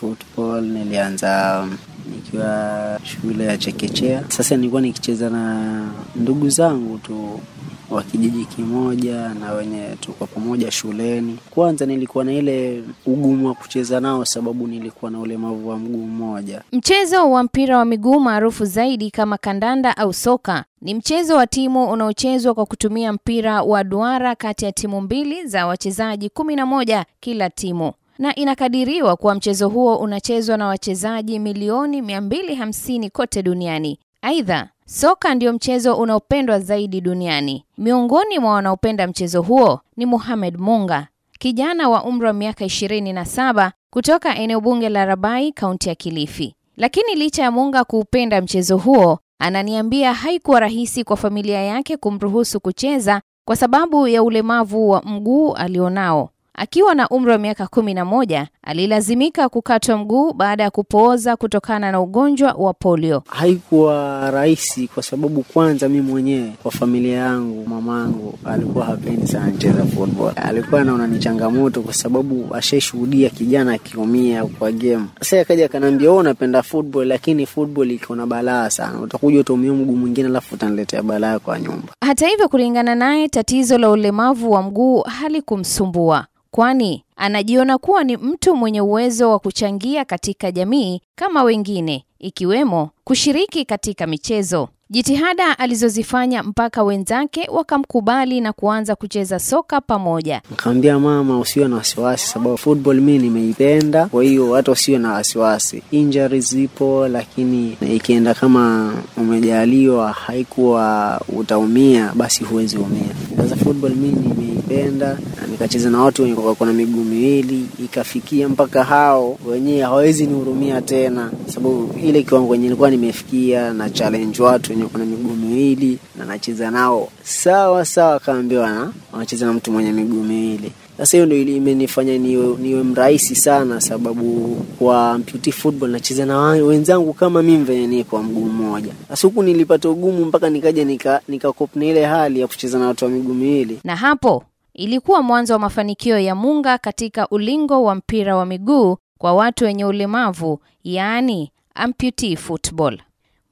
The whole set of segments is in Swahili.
Football nilianza nikiwa shule ya chekechea. Sasa nilikuwa nikicheza na ndugu zangu tu wa kijiji kimoja na wenye tuko pamoja shuleni. Kwanza nilikuwa na ile ugumu wa kucheza nao, sababu nilikuwa na ulemavu wa mguu mmoja. Mchezo wa mpira wa miguu maarufu zaidi kama kandanda au soka ni mchezo wa timu unaochezwa kwa kutumia mpira wa duara kati ya timu mbili za wachezaji kumi na moja kila timu na inakadiriwa kuwa mchezo huo unachezwa na wachezaji milioni 250 kote duniani. Aidha, soka ndio mchezo unaopendwa zaidi duniani. Miongoni mwa wanaopenda mchezo huo ni Mohamed Munga, kijana wa umri wa miaka 27 kutoka eneo bunge la Rabai, kaunti ya Kilifi. Lakini licha ya Munga kuupenda mchezo huo, ananiambia haikuwa rahisi kwa familia yake kumruhusu kucheza kwa sababu ya ulemavu wa mguu alionao. Akiwa na umri wa miaka kumi na moja alilazimika kukatwa mguu baada ya kupooza kutokana na ugonjwa wa polio. Haikuwa rahisi kwa sababu kwanza, mi mwenyewe kwa familia yangu, mamangu alikuwa hapendi sana nicheza football. Alikuwa anaona ni changamoto kwa sababu ashaishuhudia kijana akiumia kwa game. Sasa akaja akaniambia, wewe unapenda football, lakini football iko na balaa sana, utakuja utaumia mguu mwingine, alafu utaniletea balaa kwa nyumba. Hata hivyo, kulingana naye, tatizo la ulemavu wa mguu halikumsumbua kwani anajiona kuwa ni mtu mwenye uwezo wa kuchangia katika jamii kama wengine, ikiwemo kushiriki katika michezo. Jitihada alizozifanya mpaka wenzake wakamkubali na kuanza kucheza soka pamoja. Nikamwambia mama, usiwe na wasiwasi, sababu football mimi nimeipenda, kwa hiyo hata usiwe na wasiwasi. Injury zipo, lakini ikienda kama umejaliwa, haikuwa utaumia, basi huwezi umia. Sasa football mimi nimeipenda nikacheza na watu wenye kuna miguu miwili, ikafikia mpaka hao wenyewe hawawezi nihurumia tena, sababu ile kiwango yenye nilikuwa nimefikia na challenge watu wenye kuna miguu miwili na nacheza nao sawa sawa, kaambiwa na wanacheza na mtu mwenye miguu miwili. Sasa hiyo ndio imenifanya niwe, niwe mrahisi sana, sababu kwa football nacheza na wenzangu kama mimi niko mguu mmoja. Sasa huku nilipata ugumu mpaka nikaja nika na ile hali ya kucheza na watu wa miguu miwili, na hapo ilikuwa mwanzo wa mafanikio ya Munga katika ulingo wa mpira wa miguu kwa watu wenye ulemavu, yaani amputee football.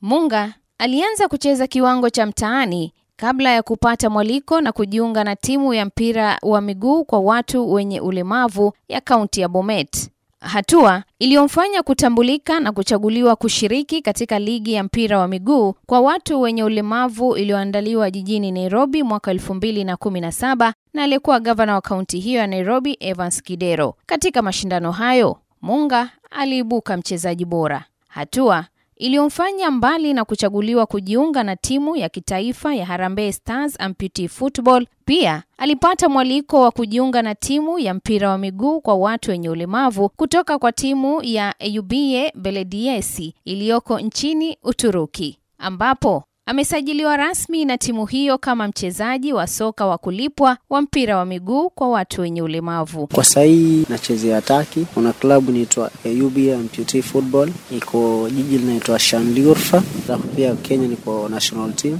Munga alianza kucheza kiwango cha mtaani kabla ya kupata mwaliko na kujiunga na timu ya mpira wa miguu kwa watu wenye ulemavu ya kaunti ya Bomet, hatua iliyomfanya kutambulika na kuchaguliwa kushiriki katika ligi ya mpira wa miguu kwa watu wenye ulemavu iliyoandaliwa jijini Nairobi mwaka elfu mbili na kumi na saba na aliyekuwa gavana wa kaunti hiyo ya Nairobi Evans Kidero. Katika mashindano hayo, Munga aliibuka mchezaji bora, hatua iliyomfanya mbali na kuchaguliwa kujiunga na timu ya kitaifa ya Harambee Stars Amputee Football, pia alipata mwaliko wa kujiunga na timu ya mpira wa miguu kwa watu wenye ulemavu kutoka kwa timu ya UBA Belediyesi iliyoko nchini Uturuki, ambapo amesajiliwa rasmi na timu hiyo kama mchezaji wa soka wa kulipwa wa mpira wa miguu kwa watu wenye ulemavu. Kwa sahii nachezea Taki, kuna klabu inaitwa AUB Amputee Football, iko jiji linaitwa Shamliurfa, alafu pia Kenya niko national team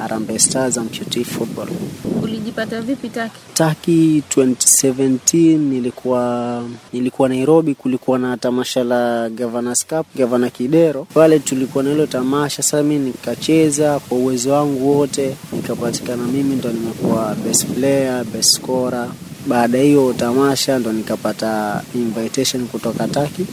Harambee Stars Amputee Football. Ulijipata vipi Taki? Taki 2017 nilikuwa nilikuwa Nairobi, kulikuwa na tamasha la Governors Cup, Governor Kidero. Pale tulikuwa na hilo tamasha, sasa mimi nikacheza kwa uwezo wangu wote, nikapatikana mimi ndo nimekuwa best player, best scorer. Baada ya hiyo tamasha ndo nikapata invitation kutoka Taki.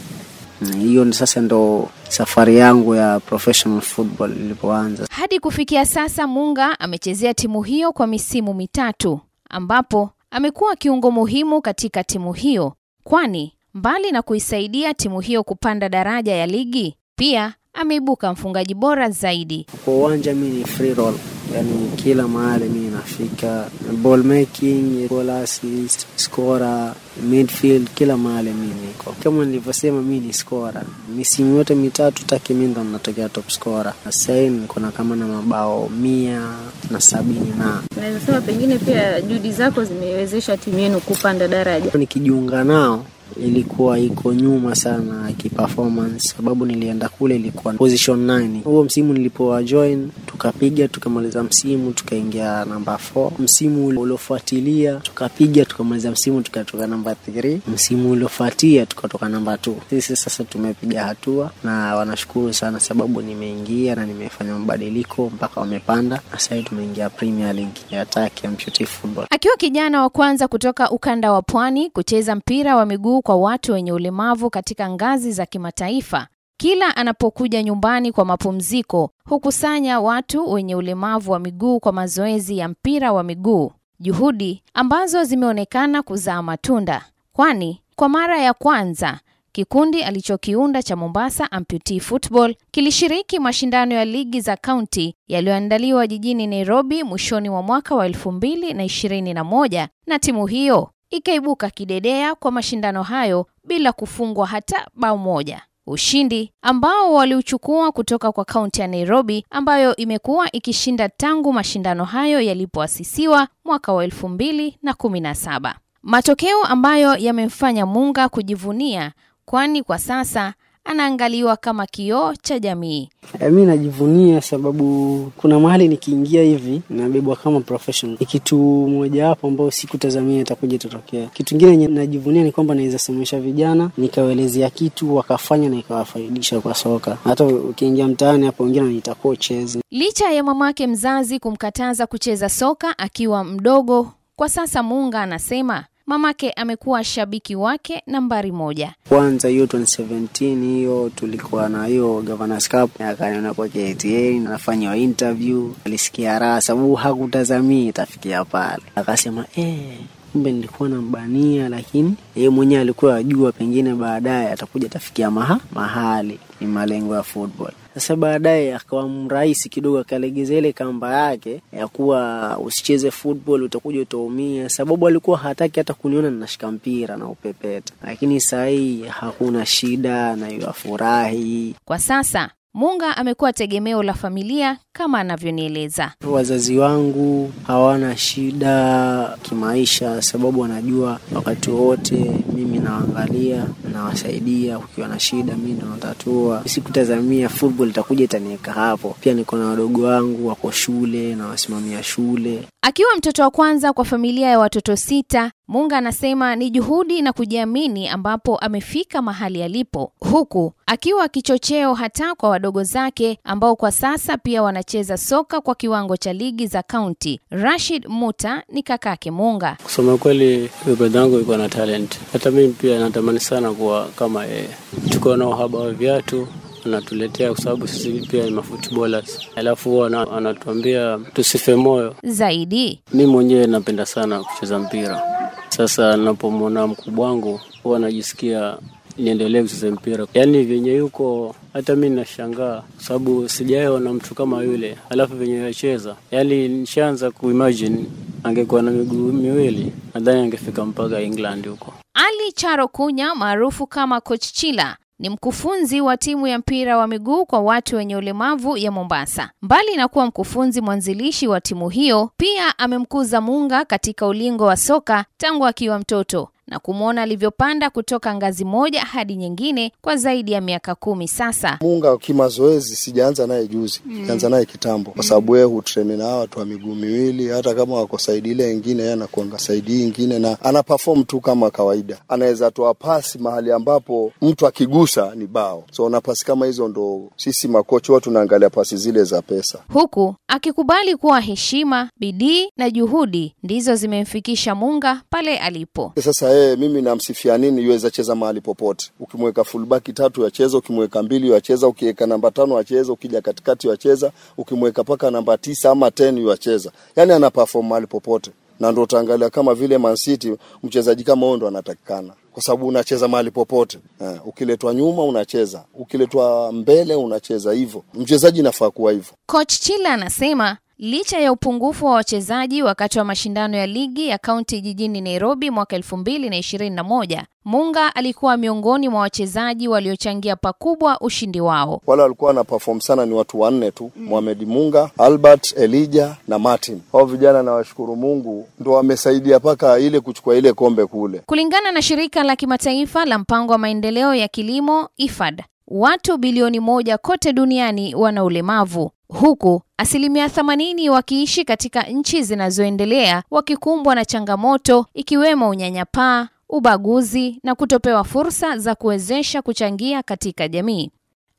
Hiyo sasa ndo safari yangu ya professional football ilipoanza. Hadi kufikia sasa, Munga amechezea timu hiyo kwa misimu mitatu, ambapo amekuwa kiungo muhimu katika timu hiyo, kwani mbali na kuisaidia timu hiyo kupanda daraja ya ligi, pia ameibuka mfungaji bora zaidi. Kwa uwanja mi ni free roll, yani kila mahali mi nafika, ball making, goal assist, scorer, midfield, kila mahali mi niko. Kama nilivyosema, mi ni scorer. Misimu yote mitatu Taki mi ndo natokea top scorer. Sasa hivi niko na kama na mabao mia na sabini na Naweza sema pengine pia juhudi zako zimewezesha timu yenu kupanda daraja. nikijiunga nao ilikuwa iko nyuma sana kiperformance, sababu nilienda kule ilikuwa position 9. Huo msimu nilipowa join tukapiga tukamaliza msimu tukaingia namba 4 msimu uliofuatilia tukapiga tukamaliza msimu tukatoka namba 3 msimu uliofuatia tukatoka namba 2 sisi sasa tumepiga hatua na wanashukuru sana sababu nimeingia na nimefanya mabadiliko mpaka wamepanda. Na sasa tumeingia Premier League ya Turkey Amputee Football. Akiwa kijana wa kwanza kutoka ukanda wa pwani kucheza mpira wa miguu kwa watu wenye ulemavu katika ngazi za kimataifa, kila anapokuja nyumbani kwa mapumziko hukusanya watu wenye ulemavu wa miguu kwa mazoezi ya mpira wa miguu, juhudi ambazo zimeonekana kuzaa matunda, kwani kwa mara ya kwanza kikundi alichokiunda cha Mombasa Amputee Football kilishiriki mashindano ya ligi za kaunti yaliyoandaliwa jijini Nairobi mwishoni mwa mwaka wa elfu mbili na ishirini na moja na timu hiyo ikaibuka kidedea kwa mashindano hayo bila kufungwa hata bao moja. Ushindi ambao waliuchukua kutoka kwa kaunti ya Nairobi ambayo imekuwa ikishinda tangu mashindano hayo yalipoasisiwa mwaka wa elfu mbili na kumi na saba. Matokeo ambayo yamemfanya Munga kujivunia kwani kwa sasa anaangaliwa kama kioo cha jamii. E, mi najivunia sababu kuna mahali nikiingia hivi nabebwa kama professional. Ni kitu mojawapo ambao sikutazamia itakuja itatokea. Kitu kingine najivunia ni kwamba naweza somesha vijana nikawaelezea kitu wakafanya na ikawafaidisha kwa soka. Hata ukiingia mtaani hapo wengine wanaita coaches. Licha ya mamake mzazi kumkataza kucheza soka akiwa mdogo, kwa sasa Munga anasema mamake amekuwa shabiki wake nambari moja. Kwanza hiyo 2017 hiyo tulikuwa na hiyo Governors Cup, akaniona kwa KTN nafanywa interview, alisikia raha sababu hakutazamia itafikia pale, akasema eh, kumbe nilikuwa nambania, lakini yeye mwenyewe alikuwa ajua pengine baadaye atakuja atafikia maha, mahali ni malengo ya football. Sasa baadaye akawa mrahisi kidogo, akalegeza ile kamba yake ya kuwa usicheze football, utakuja utaumia, sababu alikuwa hataki hata kuniona ninashika mpira na upepeta, lakini sahii hakuna shida na yafurahi. Kwa sasa Munga amekuwa tegemeo la familia kama anavyonieleza. Wazazi wangu hawana shida kimaisha, sababu wanajua wakati wote mimi nawaangalia, nawasaidia. Ukiwa na shida, mi nawatatua. Sikutazamia football itakuja itaniweka hapo. Pia niko na wadogo wangu wako shule, nawasimamia shule. Akiwa mtoto wa kwanza kwa familia ya watoto sita, Munga anasema ni juhudi na kujiamini ambapo amefika mahali alipo, huku akiwa kichocheo hata kwa wadogo zake ambao kwa sasa pia wanacheza soka kwa kiwango cha ligi za kaunti. Rashid Muta ni kakake Munga. Kusema kweli, yangu yuko na talent. Hata mimi pia natamani sana kuwa kama yeye. Tuko na uhaba wa viatu anatuletea kwa sababu sisi pia ni mafootballers, alafu huwa wanatuambia tusife moyo. Zaidi Mi mwenyewe napenda sana kucheza mpira. Sasa napomwona mkubwa wangu huwa najisikia niendelee kucheza mpira, yaani venye yuko hata mi nashangaa, kwa sababu sijaona mtu kama yule, alafu venye yacheza, yaani nishaanza kuimagine angekuwa na miguu miwili, nadhani angefika mpaka England huko. Ali Charo Kunya maarufu kama Coach Chila ni mkufunzi wa timu ya mpira wa miguu kwa watu wenye ulemavu ya Mombasa. Mbali na kuwa mkufunzi mwanzilishi wa timu hiyo, pia amemkuza Munga katika ulingo wa soka tangu akiwa mtoto na kumwona alivyopanda kutoka ngazi moja hadi nyingine kwa zaidi ya miaka kumi sasa. Munga kimazoezi sijaanza naye juzi, nianza naye kitambo, kwa sababu yeye hutreni na watu wa miguu miwili. Hata kama wako saidi ile ingine, yeye anakuanga saidi hii ingine, na ana perform tu kama kawaida. Anaweza toa pasi mahali ambapo mtu akigusa ni bao. So na pasi kama hizo ndo sisi makocha huwa tunaangalia pasi zile za pesa. Huku akikubali kuwa heshima, bidii na juhudi ndizo zimemfikisha Munga pale alipo. Sasa yeye mimi namsifia nini? Yuweza cheza mahali popote. Ukimweka fullback tatu yacheza, ukimweka mbili yacheza, ukiweka namba tano yacheza, ukija katikati yacheza, ukimweka paka namba tisa ama ten yacheza. Yani ana perform mahali popote, na ndo utaangalia kama vile Man City, mchezaji kama huyo ndo anatakikana kwa sababu unacheza mahali popote eh, ukiletwa nyuma unacheza, ukiletwa mbele unacheza. Hivyo mchezaji nafaa kuwa hivyo. Coach Chila anasema licha ya upungufu wa wachezaji wakati wa mashindano ya ligi ya kaunti jijini Nairobi mwaka elfu mbili na ishirini na moja, Munga alikuwa miongoni mwa wachezaji waliochangia pakubwa ushindi wao. Wale walikuwa wana perform sana ni watu wanne tu mm. Mohamed Munga, Albert, Elijah na Martin. Hao vijana nawashukuru Mungu ndo wamesaidia paka ile kuchukua ile kombe kule. Kulingana na shirika la kimataifa la mpango wa maendeleo ya kilimo IFAD, watu bilioni moja kote duniani wana ulemavu. Huku asilimia 80 wakiishi katika nchi zinazoendelea wakikumbwa na changamoto ikiwemo unyanyapaa, ubaguzi na kutopewa fursa za kuwezesha kuchangia katika jamii.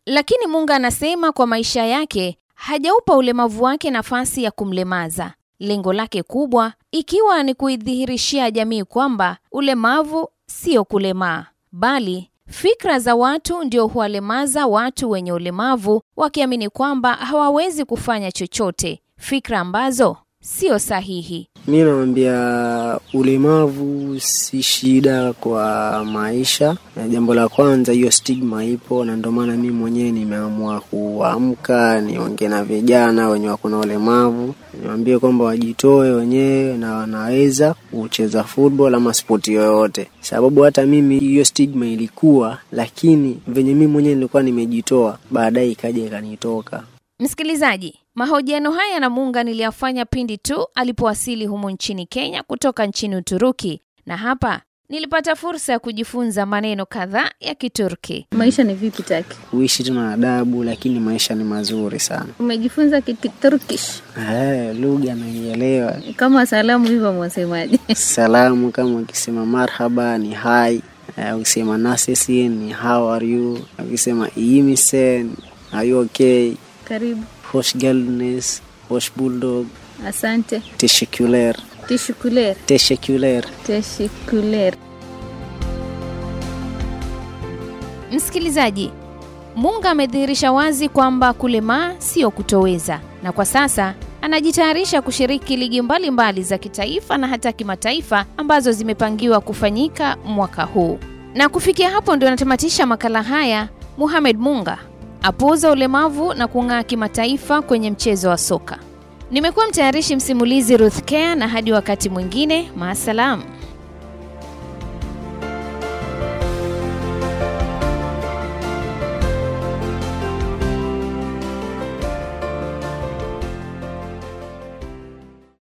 Lakini Munga anasema kwa maisha yake hajaupa ulemavu wake nafasi ya kumlemaza, lengo lake kubwa ikiwa ni kuidhihirishia jamii kwamba ulemavu sio kulemaa, bali fikra za watu ndio huwalemaza watu wenye ulemavu, wakiamini kwamba hawawezi kufanya chochote, fikra ambazo sio sahihi. Mi nawambia ulemavu si shida kwa maisha. Na jambo la kwanza, hiyo stigma ipo, na ndio maana mi mwenyewe nimeamua kuamka niongee na vijana wenye wako na ulemavu, niwaambie kwamba wajitoe wenyewe na wanaweza kucheza football ama spoti yoyote, sababu hata mimi hiyo stigma ilikuwa, lakini venye mi mwenyewe nilikuwa nimejitoa, baadaye ikaja ikanitoka. Msikilizaji, mahojiano haya na Munga niliyafanya pindi tu alipowasili humu nchini Kenya kutoka nchini Uturuki, na hapa nilipata fursa ya kujifunza maneno kadhaa ya Kiturki. Maisha ni vipi Taki? Kuishi tuna adabu, lakini maisha ni mazuri sana. Umejifunza Kiturkish? Eh, lugha naielewa. kama salamu hivyo, mwasemaje? Salamu kama ukisema marhaba ni hai, eh, ukisema nasesin ni how are you, ukisema imisen are you okay, Karibu, hoş Galnes, Hosh Bulldog. asante, teşekkürler, tishikuler, teşekkürler. teshikuler. Msikilizaji, Munga amedhihirisha wazi kwamba kulemaa sio kutoweza, na kwa sasa anajitayarisha kushiriki ligi mbalimbali mbali za kitaifa na hata kimataifa ambazo zimepangiwa kufanyika mwaka huu. Na kufikia hapo ndio anatamatisha makala haya. Muhamed Munga apuuza ulemavu na kung'aa kimataifa kwenye mchezo wa soka. Nimekuwa mtayarishi msimulizi Ruth Care, na hadi wakati mwingine, maasalamu.